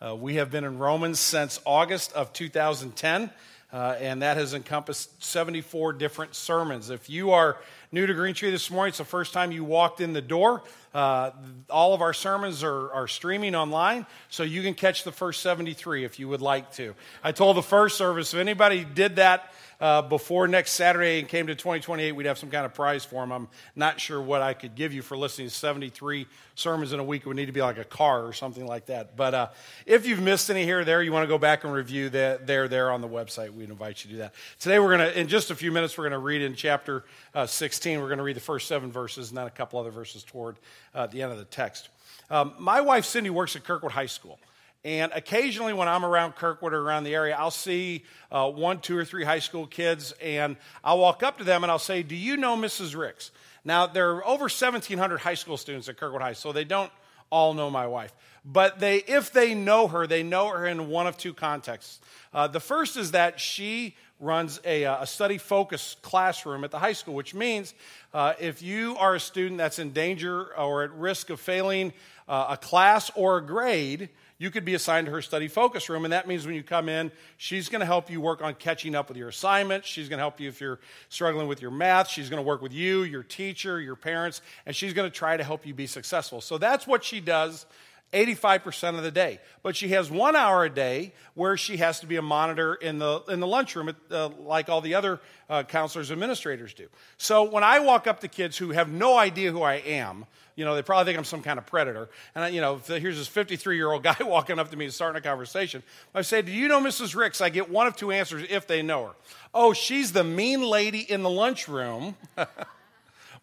Uh, we have been in Romans since August of 2010, uh, and that has encompassed 74 different sermons. If you are new to Green Tree this morning, it's the first time you walked in the door. Uh, all of our sermons are, are streaming online, so you can catch the first 73 if you would like to. I told the first service, if anybody did that, uh, before next Saturday and came to 2028, we'd have some kind of prize for them. I'm not sure what I could give you for listening to 73 sermons in a week. It would need to be like a car or something like that. But uh, if you've missed any here or there, you want to go back and review that, they're there on the website. We'd invite you to do that. Today, we're going to, in just a few minutes, we're going to read in chapter uh, 16. We're going to read the first seven verses and then a couple other verses toward uh, the end of the text. Um, my wife, Cindy, works at Kirkwood High School. And occasionally, when I'm around Kirkwood or around the area, I'll see uh, one, two, or three high school kids, and I'll walk up to them and I'll say, Do you know Mrs. Ricks? Now, there are over 1,700 high school students at Kirkwood High, so they don't all know my wife. But they, if they know her, they know her in one of two contexts. Uh, the first is that she runs a, uh, a study focus classroom at the high school, which means uh, if you are a student that's in danger or at risk of failing uh, a class or a grade, you could be assigned to her study focus room. And that means when you come in, she's going to help you work on catching up with your assignments. She's going to help you if you're struggling with your math. She's going to work with you, your teacher, your parents, and she's going to try to help you be successful. So that's what she does 85% of the day. But she has one hour a day where she has to be a monitor in the, in the lunchroom, uh, like all the other uh, counselors administrators do. So when I walk up to kids who have no idea who I am, you know, they probably think I'm some kind of predator. And, I, you know, here's this 53 year old guy walking up to me and starting a conversation. I say, Do you know Mrs. Ricks? I get one of two answers if they know her. Oh, she's the mean lady in the lunchroom.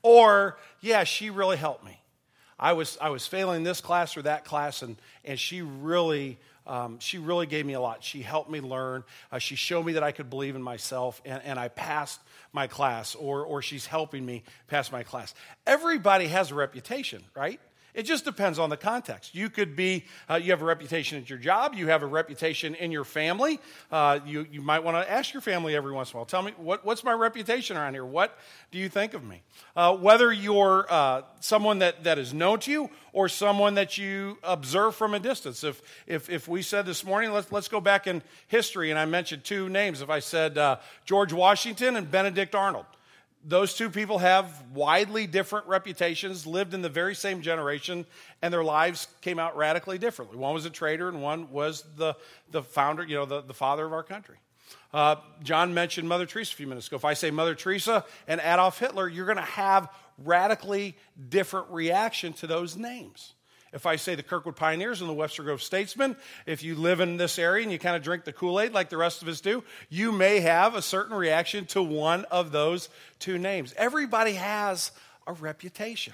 or, yeah, she really helped me. I was, I was failing this class or that class, and, and she really. Um, she really gave me a lot. She helped me learn. Uh, she showed me that I could believe in myself, and, and I passed my class, or, or she's helping me pass my class. Everybody has a reputation, right? It just depends on the context. You could be, uh, you have a reputation at your job, you have a reputation in your family. Uh, you, you might want to ask your family every once in a while, tell me, what, what's my reputation around here? What do you think of me? Uh, whether you're uh, someone that, that is known to you or someone that you observe from a distance. If, if, if we said this morning, let's, let's go back in history, and I mentioned two names. If I said uh, George Washington and Benedict Arnold, those two people have widely different reputations, lived in the very same generation, and their lives came out radically differently. One was a traitor, and one was the, the founder, you know, the, the father of our country. Uh, John mentioned Mother Teresa a few minutes ago. If I say Mother Teresa and Adolf Hitler, you're going to have radically different reaction to those names. If I say the Kirkwood Pioneers and the Webster Groves Statesmen, if you live in this area and you kind of drink the Kool Aid like the rest of us do, you may have a certain reaction to one of those two names. Everybody has a reputation.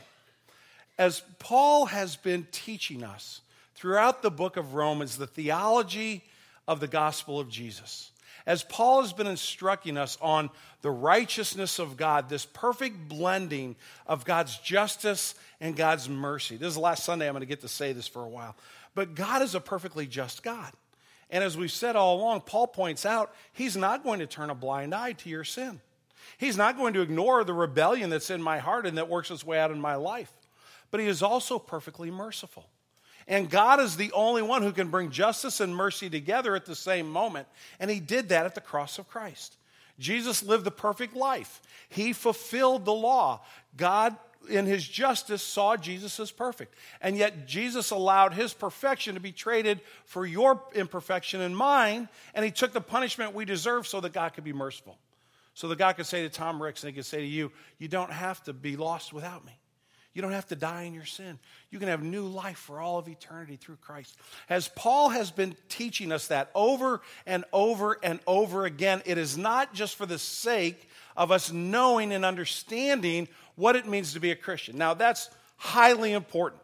As Paul has been teaching us throughout the book of Romans, the theology of the gospel of Jesus, as Paul has been instructing us on the righteousness of God, this perfect blending of God's justice and God's mercy. This is the last Sunday I'm going to get to say this for a while. But God is a perfectly just God. And as we've said all along, Paul points out he's not going to turn a blind eye to your sin. He's not going to ignore the rebellion that's in my heart and that works its way out in my life. But he is also perfectly merciful. And God is the only one who can bring justice and mercy together at the same moment. And he did that at the cross of Christ. Jesus lived the perfect life. He fulfilled the law. God, in his justice, saw Jesus as perfect. And yet, Jesus allowed his perfection to be traded for your imperfection and mine. And he took the punishment we deserve so that God could be merciful. So that God could say to Tom Ricks and he could say to you, You don't have to be lost without me. You don't have to die in your sin. You can have new life for all of eternity through Christ. As Paul has been teaching us that over and over and over again, it is not just for the sake of us knowing and understanding what it means to be a Christian. Now, that's highly important.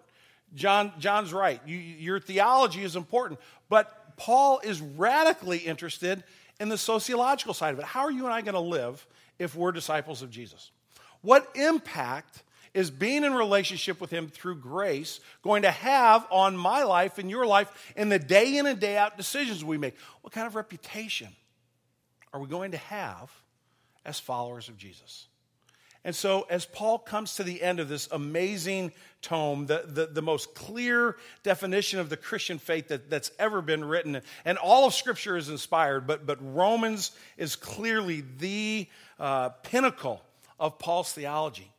John, John's right. You, your theology is important, but Paul is radically interested in the sociological side of it. How are you and I going to live if we're disciples of Jesus? What impact is being in relationship with Him through grace going to have on my life and your life in the day in and day out decisions we make? What kind of reputation are we going to have as followers of Jesus? And so, as Paul comes to the end of this amazing tome, the, the, the, most clear definition of the Christian faith that, that's ever been written, and all of Scripture is inspired, but, but Romans is clearly the uh, pinnacle of Paul's theology.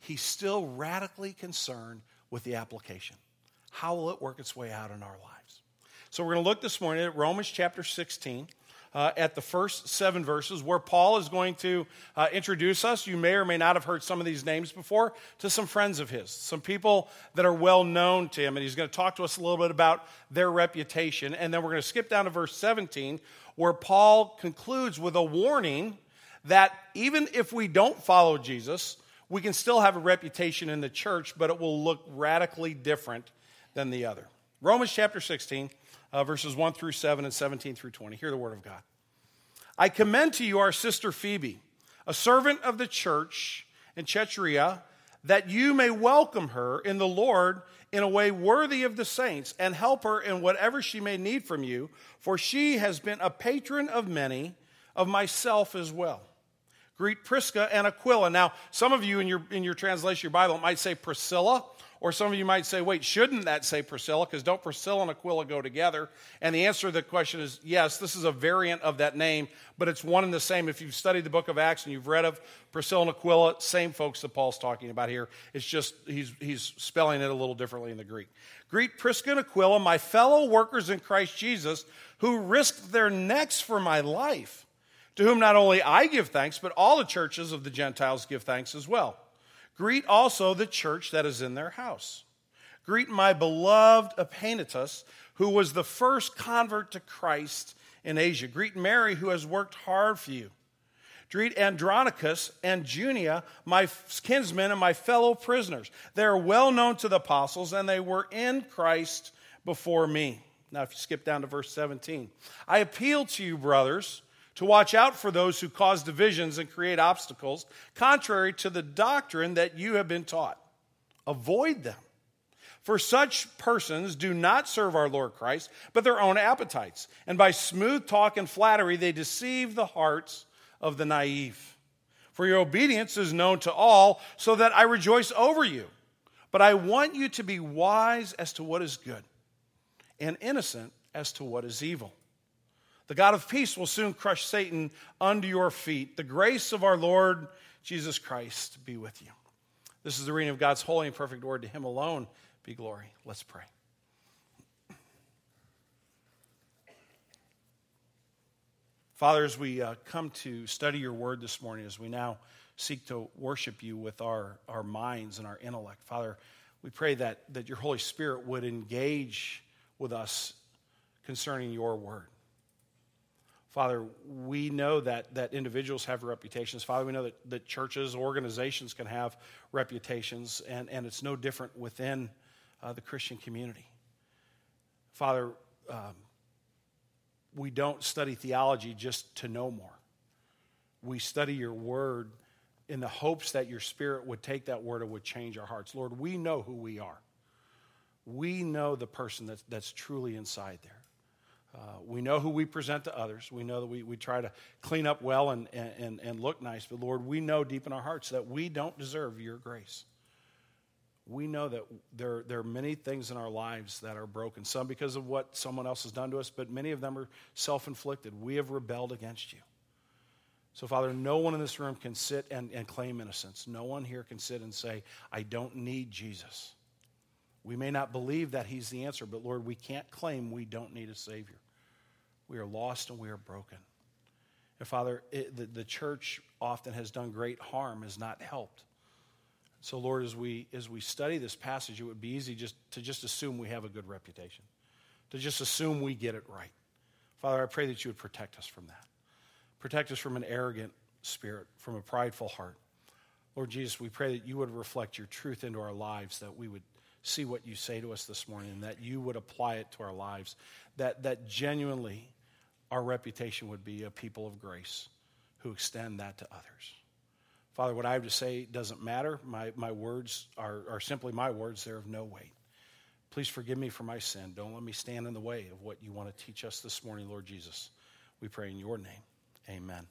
He's still radically concerned with the application. How will it work its way out in our lives? So, we're going to look this morning at Romans chapter 16 uh, at the first seven verses, where Paul is going to uh, introduce us. You may or may not have heard some of these names before to some friends of his, some people that are well known to him. And he's going to talk to us a little bit about their reputation. And then we're going to skip down to verse 17, where Paul concludes with a warning that even if we don't follow Jesus, we can still have a reputation in the church, but it will look radically different than the other. Romans chapter 16 uh, verses 1 through 7 and 17 through 20. Hear the word of God. I commend to you our sister Phoebe, a servant of the church in Cenchreae, that you may welcome her in the Lord in a way worthy of the saints and help her in whatever she may need from you, for she has been a patron of many, of myself as well. Greet Prisca and Aquila. Now, some of you in your, in your translation, your Bible, might say Priscilla or some of you might say, wait, shouldn't that say Priscilla? Because don't Priscilla and Aquila go together? And the answer to the question is yes, this is a variant of that name, but it's one and the same. If you've studied the book of Acts and you've read of Priscilla and Aquila, same folks that Paul's talking about here. It's just he's, he's spelling it a little differently in the Greek. Greet Prisca and Aquila, my fellow workers in Christ Jesus, who risked their necks for my life, to whom not only I give thanks, but all the churches of the Gentiles give thanks as well. Greet also the church that is in their house. Greet my beloved Epaenetus, who was the first convert to Christ in Asia. Greet Mary, who has worked hard for you. Greet Andronicus and Junia, my kinsmen and my fellow prisoners. They are well known to the apostles, and they were in Christ before me. Now, if you skip down to verse 17, I appeal to you, brothers to watch out for those who cause divisions and create obstacles, contrary to the doctrine that you have been taught. Avoid them. For such persons do not serve our Lord Christ, but their own appetites. And by smooth talk and flattery, they deceive the hearts of the naive. For your obedience is known to all, so that I rejoice over you. But I want you to be wise as to what is good, and innocent as to what is evil. The God of peace will soon crush Satan under your feet. The grace of our Lord Jesus Christ be with you. This is the reading of God's holy and perfect word. To him alone be glory. Let's pray. Father, as we uh, come to study your word this morning, as we now seek to worship you with our, our minds and our intellect, Father, we pray that, that your Holy Spirit would engage with us concerning your word. Father, we know that, that individuals have reputations. Father, we know that, that churches, organizations can have reputations, and, and it's no different within uh, the Christian community. Father, um, we don't study theology just to know more. We study your word in the hopes that your spirit would take that word and would change our hearts. Lord, we know who we are. We know the person that's, that's truly inside there. Uh, we know who we present to others. We know that we, we try to clean up well and, and, and look nice. But Lord, we know deep in our hearts that we don't deserve your grace. We know that there, there are many things in our lives that are broken, some because of what someone else has done to us, but many of them are self inflicted. We have rebelled against you. So, Father, no one in this room can sit and, and claim innocence. No one here can sit and say, I don't need Jesus. We may not believe that He's the answer, but Lord, we can't claim we don't need a Savior. We are lost and we are broken. And Father, it, the, the church often has done great harm, has not helped. So, Lord, as we, as we study this passage, it would be easy just to just assume we have a good reputation, to just assume we get it right. Father, I pray that you would protect us from that. Protect us from an arrogant spirit, from a prideful heart. Lord Jesus, we pray that you would reflect your truth into our lives, that we would see what you say to us this morning, and that you would apply it to our lives, that, that genuinely our reputation would be a people of grace who extend that to others. Father, what I have to say doesn't matter. My, my words are, are simply my words, they're of no weight. Please forgive me for my sin. Don't let me stand in the way of what you want to teach us this morning, Lord Jesus. We pray in your name. Amen.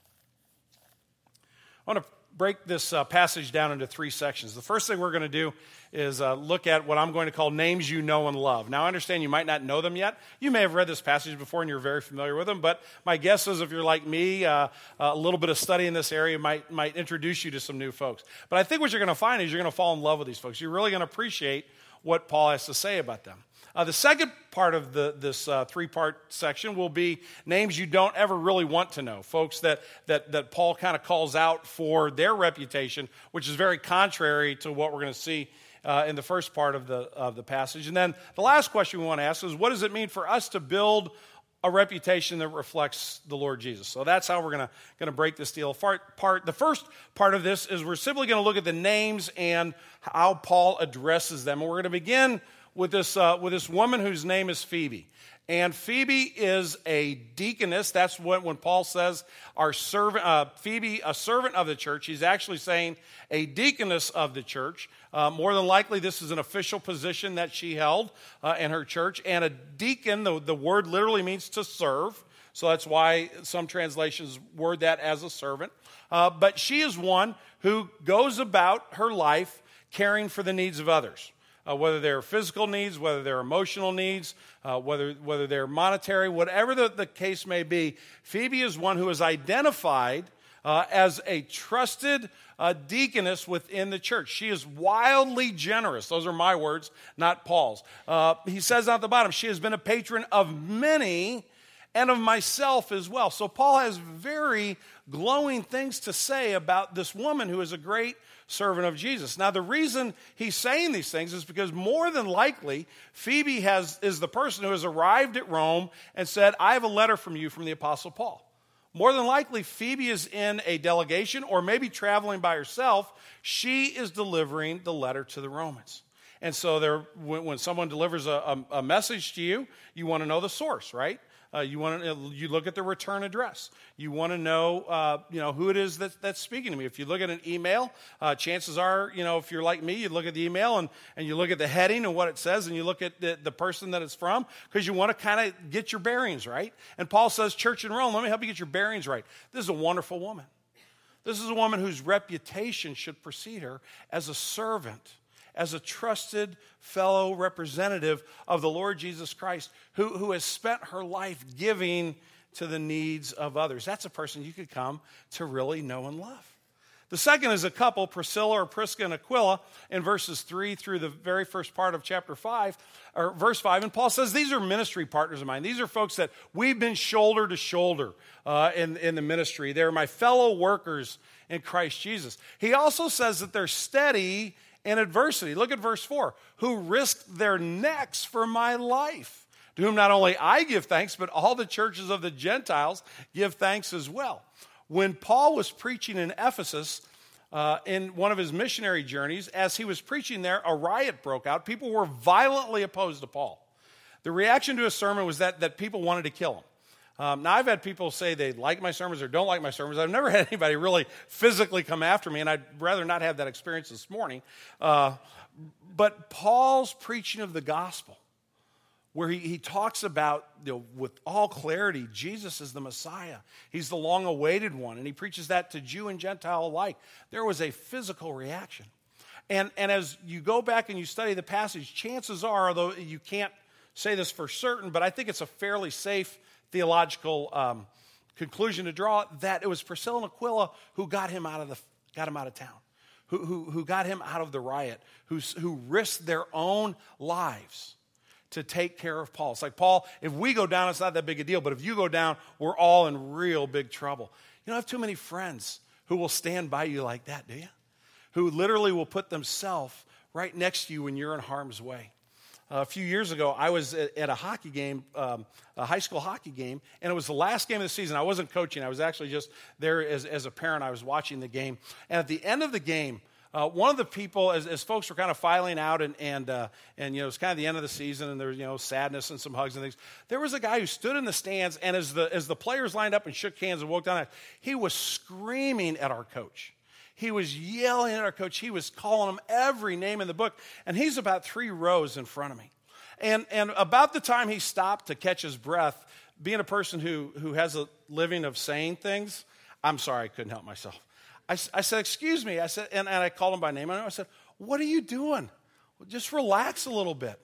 I want to break this uh, passage down into three sections. The first thing we're going to do is uh, look at what I'm going to call names you know and love. Now, I understand you might not know them yet. You may have read this passage before and you're very familiar with them, but my guess is if you're like me, uh, a little bit of study in this area might, might introduce you to some new folks. But I think what you're going to find is you're going to fall in love with these folks. You're really going to appreciate what Paul has to say about them. Uh, the second part of the, this uh, three part section will be names you don't ever really want to know, folks that, that, that Paul kind of calls out for their reputation, which is very contrary to what we're going to see uh, in the first part of the, of the passage. And then the last question we want to ask is what does it mean for us to build a reputation that reflects the Lord Jesus. So that's how we're going to break this deal apart. The first part of this is we're simply going to look at the names and how Paul addresses them. And we're going to begin with this, uh, with this woman whose name is Phoebe. And Phoebe is a deaconess. That's what when Paul says our servant, uh, Phoebe, a servant of the church, he's actually saying a deaconess of the church. Uh, more than likely, this is an official position that she held uh, in her church. And a deacon, the, the word literally means to serve. So that's why some translations word that as a servant. Uh, but she is one who goes about her life caring for the needs of others uh, whether they're physical needs, whether they're emotional needs, uh, whether, whether they're monetary, whatever the, the case may be, Phoebe is one who is identified uh, as a trusted uh, deaconess within the church. She is wildly generous. Those are my words, not Paul's. Uh, he says at the bottom, she has been a patron of many and of myself as well. So Paul has very glowing things to say about this woman who is a great servant of Jesus. Now, the reason he's saying these things is because more than likely, Phoebe has, is the person who has arrived at Rome and said, I have a letter from you from the Apostle Paul. More than likely, Phoebe is in a delegation or maybe traveling by herself. She is delivering the letter to the Romans. And so, there, when, when someone delivers a, a, a message to you, you want to know the source, right? Uh, you want to you look at the return address. You want to know uh, you know who it is that, that's speaking to me. If you look at an email, uh, chances are you know if you're like me, you look at the email and, and you look at the heading and what it says, and you look at the, the person that it's from because you want to kind of get your bearings right. And Paul says, "Church in Rome, let me help you get your bearings right." This is a wonderful woman. This is a woman whose reputation should precede her as a servant as a trusted fellow representative of the Lord Jesus Christ who, who has spent her life giving to the needs of others. That's a person you could come to really know and love. The second is a couple, Priscilla or Prisca and Aquila, in verses 3 through the very first part of chapter 5, or verse 5. And Paul says, These are ministry partners of mine. These are folks that we've been shoulder to shoulder uh, in, in the ministry. They're my fellow workers in Christ Jesus. He also says that they're steady in adversity. Look at verse 4 who risked their necks for my life, to whom not only I give thanks, but all the churches of the Gentiles give thanks as well. When Paul was preaching in Ephesus, uh, in one of his missionary journeys, as he was preaching there, a riot broke out. People were violently opposed to Paul. The reaction to his sermon was that, that people wanted to kill him. Um, now, I've had people say they like my sermons or don't like my sermons. I've never had anybody really physically come after me, and I'd rather not have that experience this morning. Uh, but Paul's preaching of the gospel, where he, he talks about, you know, with all clarity, Jesus is the Messiah. He's the long awaited one, and he preaches that to Jew and Gentile alike. There was a physical reaction. And, and as you go back and you study the passage, chances are, although you can't say this for certain, but I think it's a fairly safe theological um, conclusion to draw that it was Priscilla and Aquila who got him out of, the, got him out of town, who, who, who got him out of the riot, who, who risked their own lives to take care of Paul. It's like, Paul, if we go down, it's not that big a deal, but if you go down, we're all in real big trouble. You don't have too many friends who will stand by you like that, do you? Who literally will put themselves right next to you when you're in harm's way a few years ago, I was at a hockey game, um, a high school hockey game, and it was the last game of the season. I wasn't coaching, I was actually just there as, as a parent. I was watching the game. And at the end of the game, uh, one of the people, as, as, folks were kind of filing out, and, and, uh, and you know, it was kind of the end of the season, and there was you know, sadness and some hugs and things, there was a guy who stood in the stands, and as the, as the players lined up and shook hands and walked down, he was screaming at our coach. He was yelling at our coach. He was calling him every name in the book. And he's about three rows in front of me. And, and about the time he stopped to catch his breath, being a person who, who has a living of saying things, I'm sorry I couldn't help myself. I, I said, Excuse me. I said, and, and I called him by name. And I said, What are you doing? Well, just relax a little bit.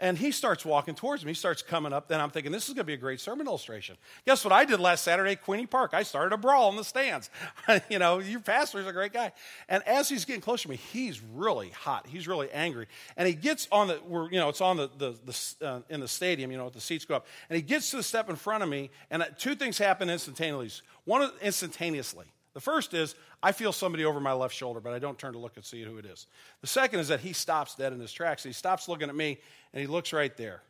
And he starts walking towards me. He starts coming up. Then I'm thinking, this is going to be a great sermon illustration. Guess what I did last Saturday at Queeny Park? I started a brawl in the stands. you know, your pastor's a great guy. And as he's getting closer to me, he's really hot. He's really angry. And he gets on the, we're, you know, it's on the, the, the uh, in the stadium, you know, the seats go up. And he gets to the step in front of me, and uh, two things happen instantaneously. One, instantaneously. The first is I feel somebody over my left shoulder, but I don't turn to look and see who it is. The second is that he stops dead in his tracks. He stops looking at me and he looks right there.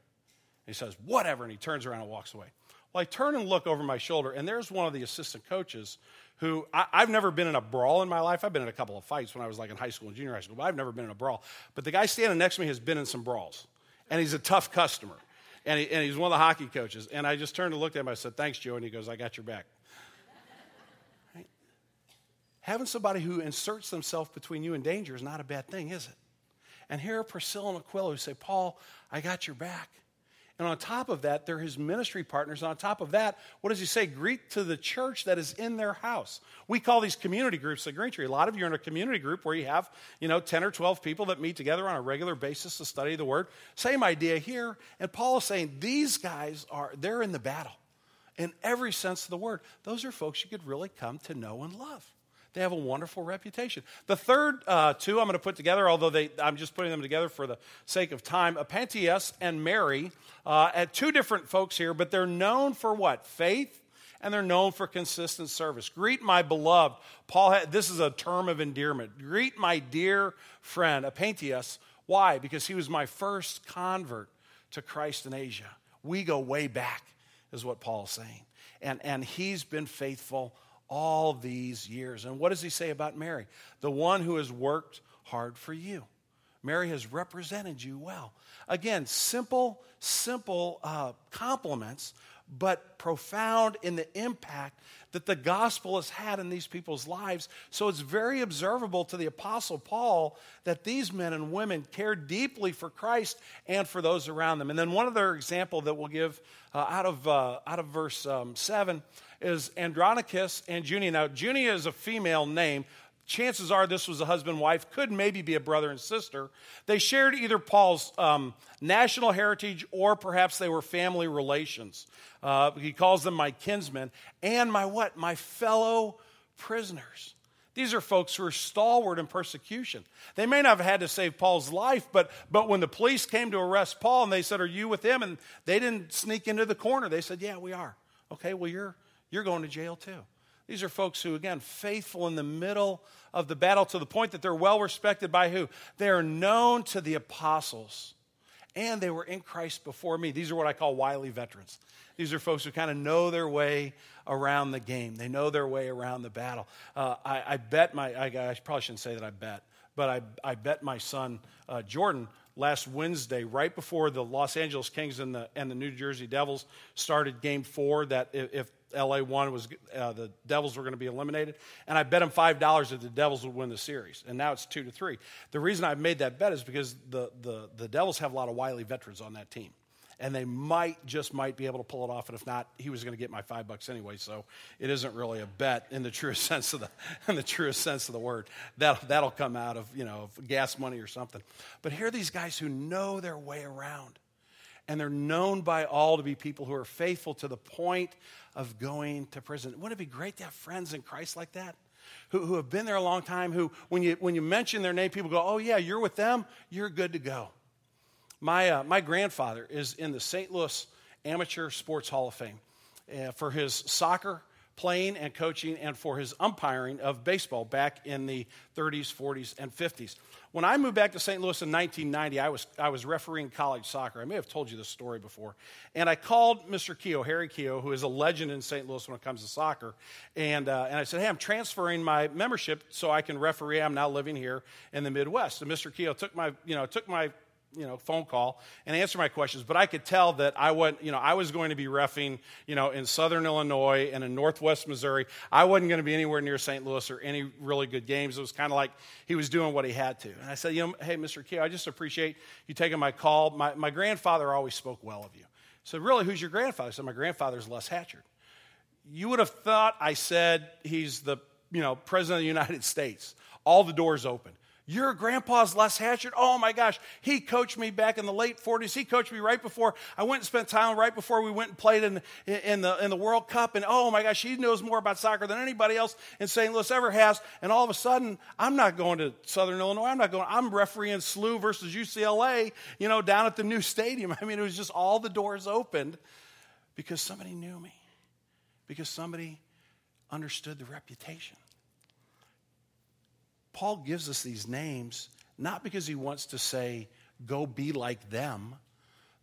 He says, Whatever. And he turns around and walks away. Well, I turn and look over my shoulder, and there's one of the assistant coaches who I, have never been in a brawl in my life. I've been in a couple of fights when I was like in high school and junior high school, but I've never been in a brawl. But the guy standing next to me has been in some brawls, and he's a tough customer. And, he, and he's one of the hockey coaches. And I just turned and looked at him. I said, Thanks, Joe. And he goes, I got your back having somebody who inserts themselves between you and danger is not a bad thing, is it? And here are Priscilla and Aquila who say, Paul, I got your back. And on top of that, they're his ministry partners. And On top of that, what does he say? Greet to the church that is in their house. We call these community groups at Greentree. A lot of you are in a community group where you have, you know, 10 or 12 people that meet together on a regular basis to study the word. Same idea here. And Paul is saying these guys are, they're in the battle in every sense of the word. Those are folks you could really come to know and love. They have a wonderful reputation. The third uh, two I'm going to put together, although they, I'm just putting them together for the sake of time. Epaphras and Mary, uh, at two different folks here, but they're known for what? Faith and they're known for consistent service. Greet my beloved. Paul, had, this is a term of endearment. Greet my dear friend, Epaphras. Why? Because he was my first convert to Christ in Asia. We go way back, is what Paul's saying. And, and he's been faithful all these years. And what does he say about Mary? The one who has worked hard for you. Mary has represented you well. Again, simple, simple uh, compliments, but profound in the impact that the gospel has had in these people's lives. So it's very observable to the Apostle Paul that these men and women care deeply for Christ and for those around them. And then one other example that we'll give uh, out, of, uh, out of verse um, 7 is Andronicus and Junia. Now, Junia is a female name. Chances are this was a husband wife, could maybe be a brother and sister. They shared either Paul's um, national heritage or perhaps they were family relations. Uh, he calls them my kinsmen and my what? My fellow prisoners. These are folks who are stalwart in persecution. They may not have had to save Paul's life, but, but when the police came to arrest Paul and they said, Are you with him? And they didn't sneak into the corner. They said, Yeah, we are. Okay, well, you're, you're going to jail too. These are folks who, again, faithful in the middle of the battle to the point that they're well respected by who? They are known to the apostles, and they were in Christ before me. These are what I call wily veterans. These are folks who kind of know their way around the game, they know their way around the battle. Uh, I, I, bet my, I, I, probably shouldn't say that I bet, but I, I bet my son, uh, Jordan, last Wednesday, right before the Los Angeles Kings and the, and the New Jersey Devils started game four, that if LA won was uh, the Devils were going to be eliminated, and I bet him five dollars that the Devils would win the series, and now it's two to three. The reason I made that bet is because the the the Devils have a lot of wily veterans on that team, and they might just might be able to pull it off. And if not, he was going to get my five bucks anyway. So it isn't really a bet in the truest sense of the in the truest sense of the word. That that'll come out of you know gas money or something. But here are these guys who know their way around and they're known by all to be people who are faithful to the point of going to prison. Wouldn't it be great to have friends in Christ like that? Who, who have been there a long time, who, when you, when you mention their name, people go, Oh, yeah, you're with them, you're good to go. My, uh, my grandfather is in the St. Louis Amateur Sports Hall of Fame uh, for his soccer playing and coaching and for his umpiring of baseball back in the 30s, 40s, and 50s. When I moved back to St. Louis in 1990, I was, I was refereeing college soccer. I may have told you this story before. And I called Mr. Keough, Harry Keough, who is a legend in St. Louis when it comes to soccer. And, uh, and I said, Hey, I'm transferring my membership so I can referee. I'm now living here in the Midwest. And Mr. Keough took my, you know, took my you know, phone call and answer my questions. But I could tell that I went, you know, I was going to be refing, you know, in southern Illinois and in northwest Missouri. I wasn't going to be anywhere near St. Louis or any really good games. It was kind of like he was doing what he had to. And I said, you know, hey, Mr. Key, I just appreciate you taking my call. My, my grandfather always spoke well of you. So really, who's your grandfather? I said, my grandfather's Les Hatchard. You would have thought I said he's the you know, president of the United States. All the doors open. Your grandpa's Les Hatchard? Oh my gosh, he coached me back in the late 40s. He coached me right before I went and spent time right before we went and played in, in, the, in the World Cup. And oh my gosh, he knows more about soccer than anybody else in St. Louis ever has. And all of a sudden, I'm not going to Southern Illinois. I'm not going, I'm refereeing SLU versus UCLA, you know, down at the new stadium. I mean, it was just all the doors opened because somebody knew me, because somebody understood the reputation. Paul gives us these names not because he wants to say, go be like them.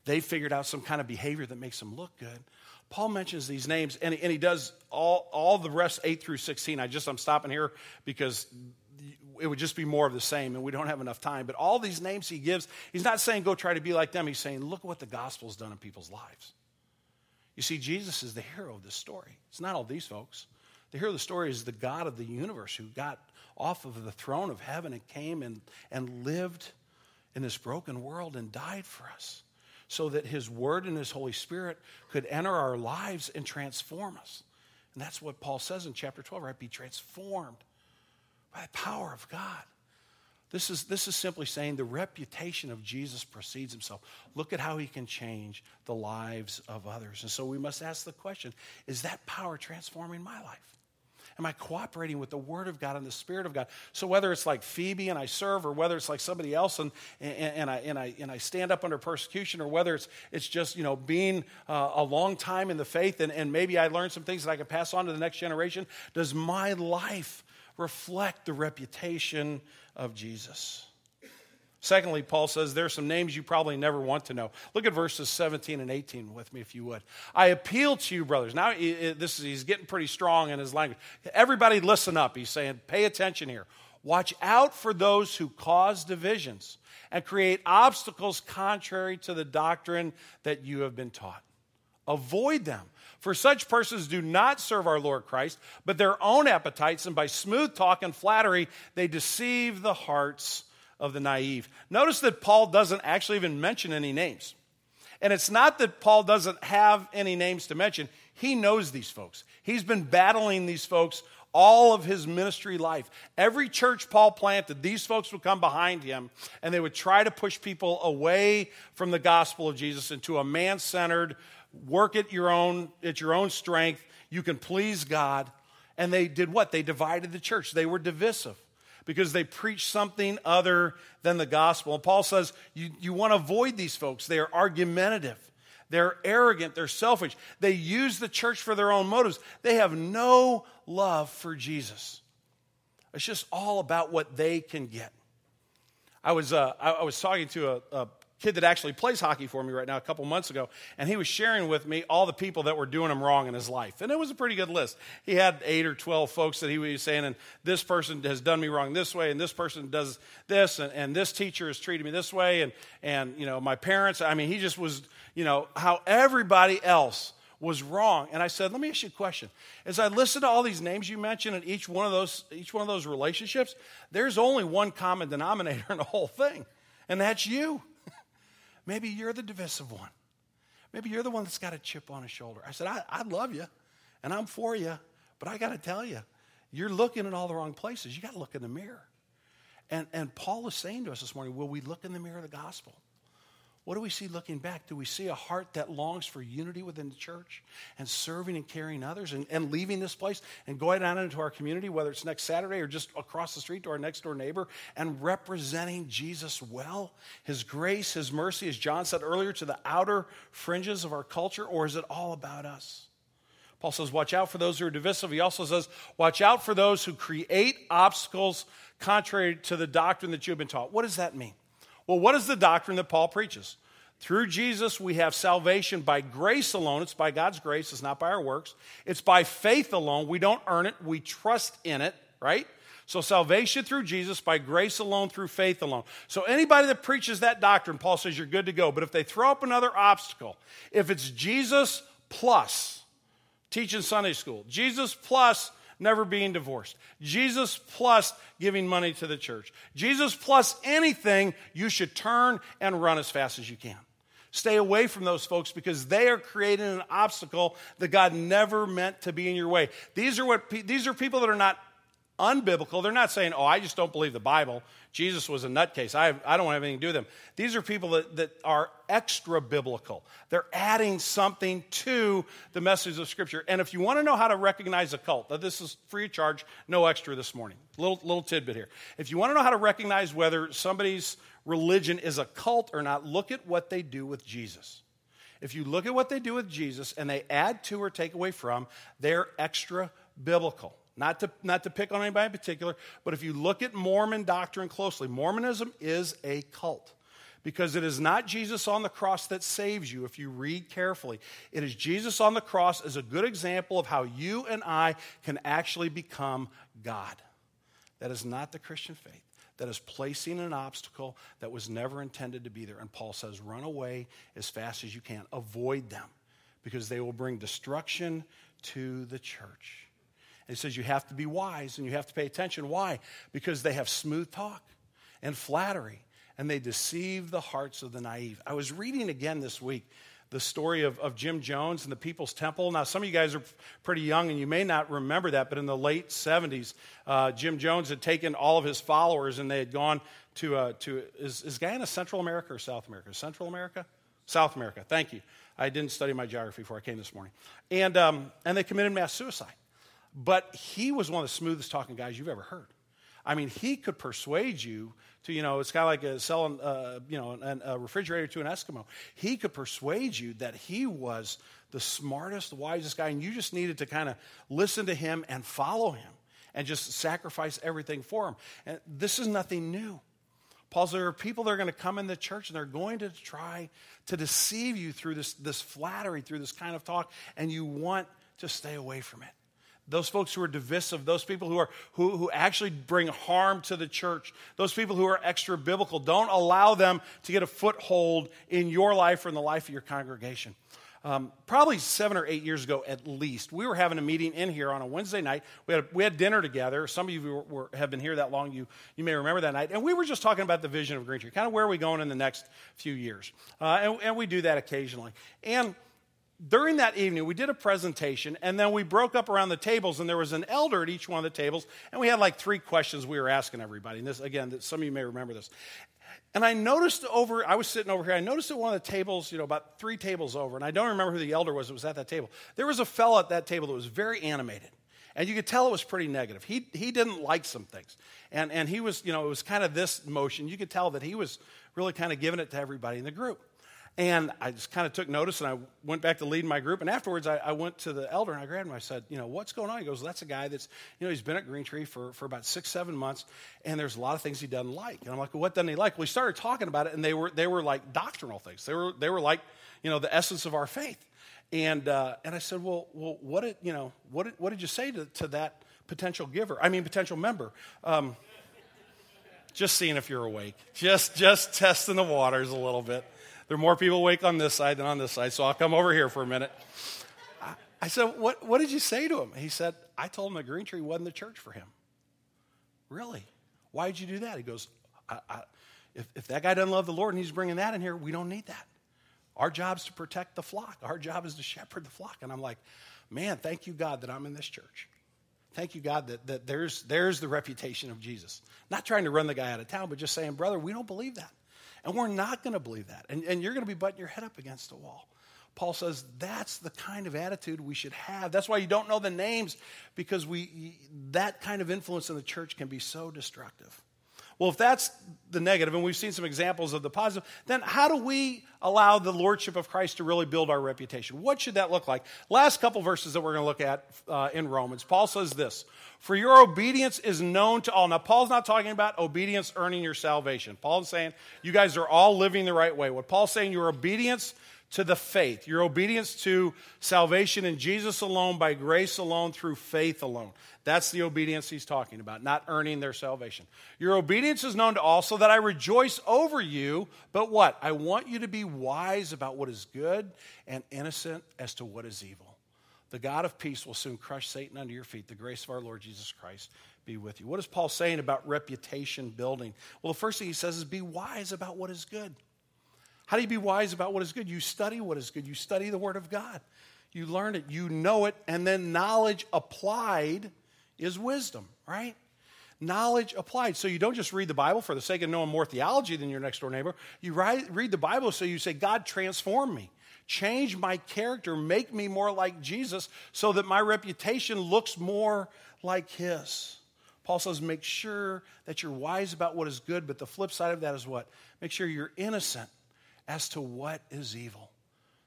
They figured out some kind of behavior that makes them look good. Paul mentions these names, and, and he does all, all the rest, 8 through 16. I just, I'm stopping here because it would just be more of the same, and we don't have enough time. But all these names he gives, he's not saying go try to be like them. He's saying, look what the gospel's done in people's lives. You see, Jesus is the hero of this story. It's not all these folks. The hero of the story is the God of the universe who got off of the throne of heaven and came and, and lived in this broken world and died for us so that his word and his Holy Spirit could enter our lives and transform us. And that's what Paul says in chapter 12, right? Be transformed by the power of God. This is, this is simply saying the reputation of Jesus precedes himself. Look at how he can change the lives of others. And so we must ask the question is that power transforming my life? Am I cooperating with the Word of God and the Spirit of God? So whether it's like Phoebe and I serve, or whether it's like somebody else and, and, and I, and, I, and I stand up under persecution, or whether it's, it's just, you know, being uh, a long time in the faith and, and maybe I learn some things that I can pass on to the next generation, does my life reflect the reputation of Jesus? Secondly, Paul says there are some names you probably never want to know. Look at verses 17 and 18 with me, if you would. I appeal to you, brothers. Now, this is, he's getting pretty strong in his language. Everybody, listen up. He's saying, pay attention here. Watch out for those who cause divisions and create obstacles contrary to the doctrine that you have been taught. Avoid them. For such persons do not serve our Lord Christ, but their own appetites, and by smooth talk and flattery, they deceive the hearts of the naive. Notice that Paul doesn't actually even mention any names. And it's not that Paul doesn't have any names to mention, he knows these folks. He's been battling these folks all of his ministry life. Every church Paul planted, these folks would come behind him and they would try to push people away from the gospel of Jesus into a man centered, work at your own, at your own strength. You can please God. And they did what? They divided the church. They were divisive because they preach something other than the gospel. And Paul says you, you want to avoid these folks. They are argumentative, they're arrogant, they're selfish. They use the church for their own motives. They have no love for Jesus. It's just all about what they can get. I was, uh, I, I was talking to a, a kid that actually plays hockey for me right now a couple months ago, and he was sharing with me all the people that were doing him wrong in his life. And it was a pretty good list. He had eight or 12 folks that he was saying, and this person has done me wrong this way, and this person does this, and, and this teacher has treated me this way, and, and, you know, my parents. I mean, he just was, you know, how everybody else was wrong. And I said, let me ask you a question. As I listened to all these names you mentioned in each one of those, each one of those relationships, there's only one common denominator in the whole thing, and that's you. Maybe you're the divisive one. Maybe you're the one that's got a chip on his shoulder. I said, I, I love you and I'm for you, but I got to tell you, you're looking in all the wrong places. You got to look in the mirror. And, and Paul is saying to us this morning, will we look in the mirror of the gospel? What do we see looking back? Do we see a heart that longs for unity within the church and serving and carrying others and, and leaving this place and going out into our community, whether it's next Saturday or just across the street to our next door neighbor, and representing Jesus well? His grace, His mercy, as John said earlier, to the outer fringes of our culture, or is it all about us? Paul says, Watch out for those who are divisive. He also says, Watch out for those who create obstacles contrary to the doctrine that you have been taught. What does that mean? Well, what is the doctrine that Paul preaches? Through Jesus, we have salvation by grace alone. It's by God's grace, it's not by our works. It's by faith alone. We don't earn it, we trust in it, right? So, salvation through Jesus, by grace alone, through faith alone. So, anybody that preaches that doctrine, Paul says you're good to go. But if they throw up another obstacle, if it's Jesus plus teaching Sunday school, Jesus plus never being divorced. Jesus plus giving money to the church. Jesus plus anything, you should turn and run as fast as you can. Stay away from those folks because they are creating an obstacle that God never meant to be in your way. These are what these are people that are not unbiblical. They're not saying, oh, I just don't believe the Bible. Jesus was a nutcase. I, I don't have anything to do with them. These are people that, that are extra biblical. They're adding something to the message of Scripture. And if you want to know how to recognize a cult, this is free of charge, no extra this morning. Little, little tidbit here. If you want to know how to recognize whether somebody's religion is a cult or not, look at what they do with Jesus. If you look at what they do with Jesus and they add to or take away from, they're extra biblical. Not to, not to pick on anybody in particular, but if you look at Mormon doctrine closely, Mormonism is a cult because it is not Jesus on the cross that saves you if you read carefully. It is Jesus on the cross as a good example of how you and I can actually become God. That is not the Christian faith. That is placing an obstacle that was never intended to be there. And Paul says, run away as fast as you can. Avoid them because they will bring destruction to the church. He says you have to be wise and you have to pay attention. Why? Because they have smooth talk and flattery and they deceive the hearts of the naive. I was reading again this week the story of, of Jim Jones and the People's Temple. Now, some of you guys are pretty young and you may not remember that, but in the late 70s, uh, Jim Jones had taken all of his followers and they had gone to, uh, to is, is Guyana Central America or South America? Central America? South America. Thank you. I didn't study my geography before I came this morning. And, um, and they committed mass suicide. But he was one of the smoothest talking guys you've ever heard. I mean, he could persuade you to, you know, it's kind of like a selling, uh, you know, an, a refrigerator to an Eskimo. He could persuade you that he was the smartest, wisest guy, and you just needed to kind of listen to him and follow him and just sacrifice everything for him. And this is nothing new. Paul says there are people that are going to come in the church and they're going to try to deceive you through this, this flattery, through this kind of talk, and you want to stay away from it those folks who are divisive, those people who, are, who, who actually bring harm to the church, those people who are extra biblical, don't allow them to get a foothold in your life or in the life of your congregation. Um, probably seven or eight years ago at least, we were having a meeting in here on a Wednesday night. We had, we had dinner together. Some of you were, were, have been here that long, you, you may remember that night. And we were just talking about the vision of Green Tree, kind of where are we going in the next few years. Uh, and, and we do that occasionally. And during that evening, we did a presentation, and then we broke up around the tables, and there was an elder at each one of the tables, and we had like three questions we were asking everybody. And this, again, that some of you may remember this. And I noticed over, I was sitting over here, I noticed at one of the tables, you know, about three tables over, and I don't remember who the elder was that was at that table. There was a fellow at that table that was very animated. And you could tell it was pretty negative. He, he didn't like some things. And, and he was, you know, it was kind of this motion. You could tell that he was really kind of giving it to everybody in the group. And I just kind of took notice and I went back to lead my group. And afterwards, I, I, went to the elder and I grabbed him. I said, You know, what's going on? He goes, well, That's a guy that's, you know, he's been at Green Tree for, for about six, seven months. And there's a lot of things he doesn't like. And I'm like, well, What doesn't he like? We started talking about it and they were, they were like doctrinal things. They were, they were like, you know, the essence of our faith. And, uh, and I said, Well, well what, did, you know, what, did, what did you say to, to that potential giver? I mean, potential member. Um, just seeing if you're awake. Just, just testing the waters a little bit. There are more people awake on this side than on this side, so I'll come over here for a minute. I, said, what, what did you say to him? He said, I told him the Green Tree wasn't the church for him. Really? Why did you do that? He goes, I, I, if, if that guy doesn't love the Lord and he's bringing that in here, we don't need that. Our job is to protect the flock. Our job is to shepherd the flock. And I'm like, man, thank you, God, that I'm in this church. Thank you, God, that, that there's, there's the reputation of Jesus. Not trying to run the guy out of town, but just saying, brother, we don't believe that. And we're not going to believe that. And, and you're going to be butting your head up against a wall. Paul says that's the kind of attitude we should have. That's why you don't know the names, because we, that kind of influence in the church can be so destructive. Well, if that's the negative, and we've seen some examples of the positive, then how do we allow the lordship of Christ to really build our reputation? What should that look like? Last couple verses that we're going to look at uh, in Romans, Paul says this For your obedience is known to all. Now, Paul's not talking about obedience earning your salvation. Paul's saying you guys are all living the right way. What Paul's saying, your obedience to the faith, your obedience to salvation in Jesus alone, by grace alone, through faith alone. That's the obedience he's talking about, not earning their salvation. Your obedience is known to all, so that I rejoice over you. But what? I want you to be wise about what is good and innocent as to what is evil. The God of peace will soon crush Satan under your feet. The grace of our Lord Jesus Christ be with you. What is Paul saying about reputation building? Well, the first thing he says is be wise about what is good. How do you be wise about what is good? You study what is good. You study the Word of God. You learn it. You know it. And then knowledge applied is wisdom, right? knowledge applied. So you don't just read the Bible for the sake of knowing more theology than your next door neighbor. You read the Bible so you say, God, transform me. Change my character, make me more like Jesus so that my reputation looks more like his. Paul says, make sure that you're wise about what is good, but the flip side of that is what? Make sure you're innocent as to what is evil.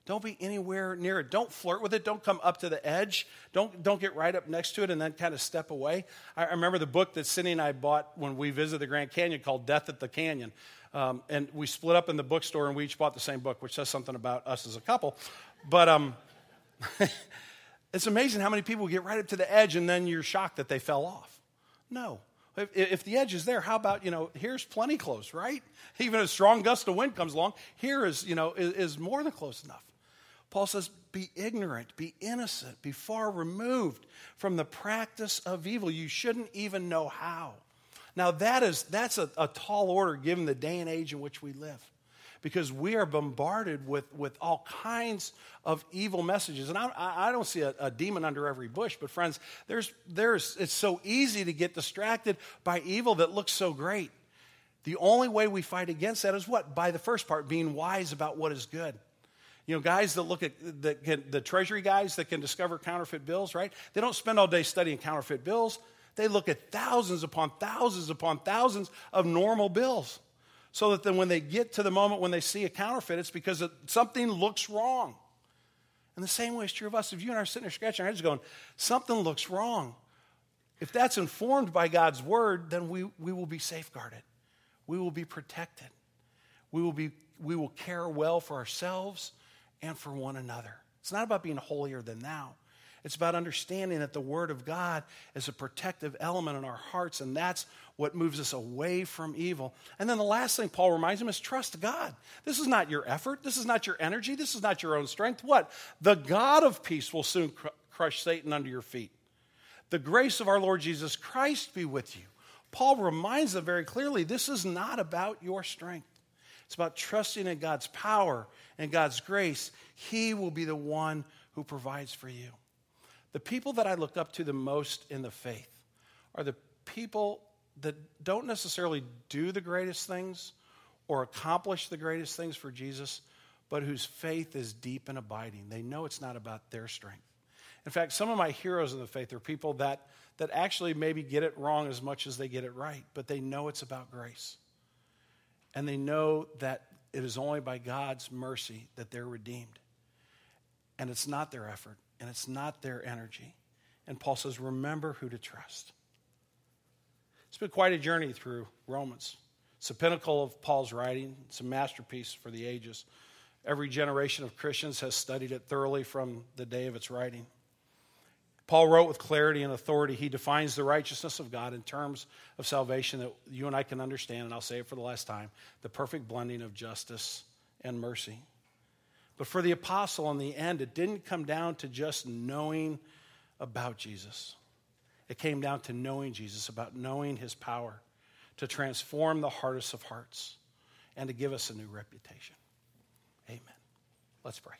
Don't be anywhere near it. Don't flirt with it. Don't come up to the edge. Don't, don't get right up next to it and then kind of step away. I remember the book that Cindy and I bought when we visited the Grand Canyon called Death at the Canyon. Um, and we split up in the bookstore and we each bought the same book, which says something about us as a couple. But um, it's amazing how many people get right up to the edge and then you're shocked that they fell off. No. If, if the edge is there, how about, you know, here's plenty close, right? Even a strong gust of wind comes along, here is, you know, is, is more than close enough. Paul says, be ignorant, be innocent, be far removed from the practice of evil. You shouldn't even know how. Now, that is, that's a, a tall order given the day and age in which we live because we are bombarded with, with all kinds of evil messages. And I, I don't see a, a, demon under every bush, but friends, there's, there's, it's so easy to get distracted by evil that looks so great. The only way we fight against that is what? By the first part, being wise about what is good. You know, guys that look at the, the treasury guys that can discover counterfeit bills, right? They don't spend all day studying counterfeit bills. They look at thousands upon thousands upon thousands of normal bills. So that then when they get to the moment when they see a counterfeit, it's because something looks wrong. And the same way is true of us. If you and I are sitting there scratching our heads going, something looks wrong. If that's informed by God's word, then we, we will be safeguarded. We will be protected. We will, be, we will care well for ourselves and for one another. It's not about being holier than thou. It's about understanding that the Word of God is a protective element in our hearts, and that's what moves us away from evil. And then the last thing Paul reminds him is trust God. This is not your effort. This is not your energy. This is not your own strength. What? The God of peace will soon cr- crush Satan under your feet. The grace of our Lord Jesus Christ be with you. Paul reminds them very clearly this is not about your strength. It's about trusting in God's power and God's grace. He will be the one who provides for you. The people that I look up to the most in the faith are the people that don't necessarily do the greatest things or accomplish the greatest things for Jesus, but whose faith is deep and abiding. They know it's not about their strength. In fact, some of my heroes in the faith are people that, that actually maybe get it wrong as much as they get it right, but they know it's about grace and they know that it is only by God's mercy that they're redeemed. And it's not their effort, and it's not their energy. And Paul says, remember who to trust. It's been quite a journey through Romans. It's a pinnacle of Paul's writing, it's a masterpiece for the ages. Every generation of Christians has studied it thoroughly from the day of its writing. Paul wrote with clarity and authority. He defines the righteousness of God in terms of salvation that you and I can understand, and I'll say it for the last time the perfect blending of justice and mercy. But for the apostle, in the end, it didn't come down to just knowing about Jesus. It came down to knowing Jesus, about knowing his power to transform the hardest of hearts and to give us a new reputation. Amen. Let's pray.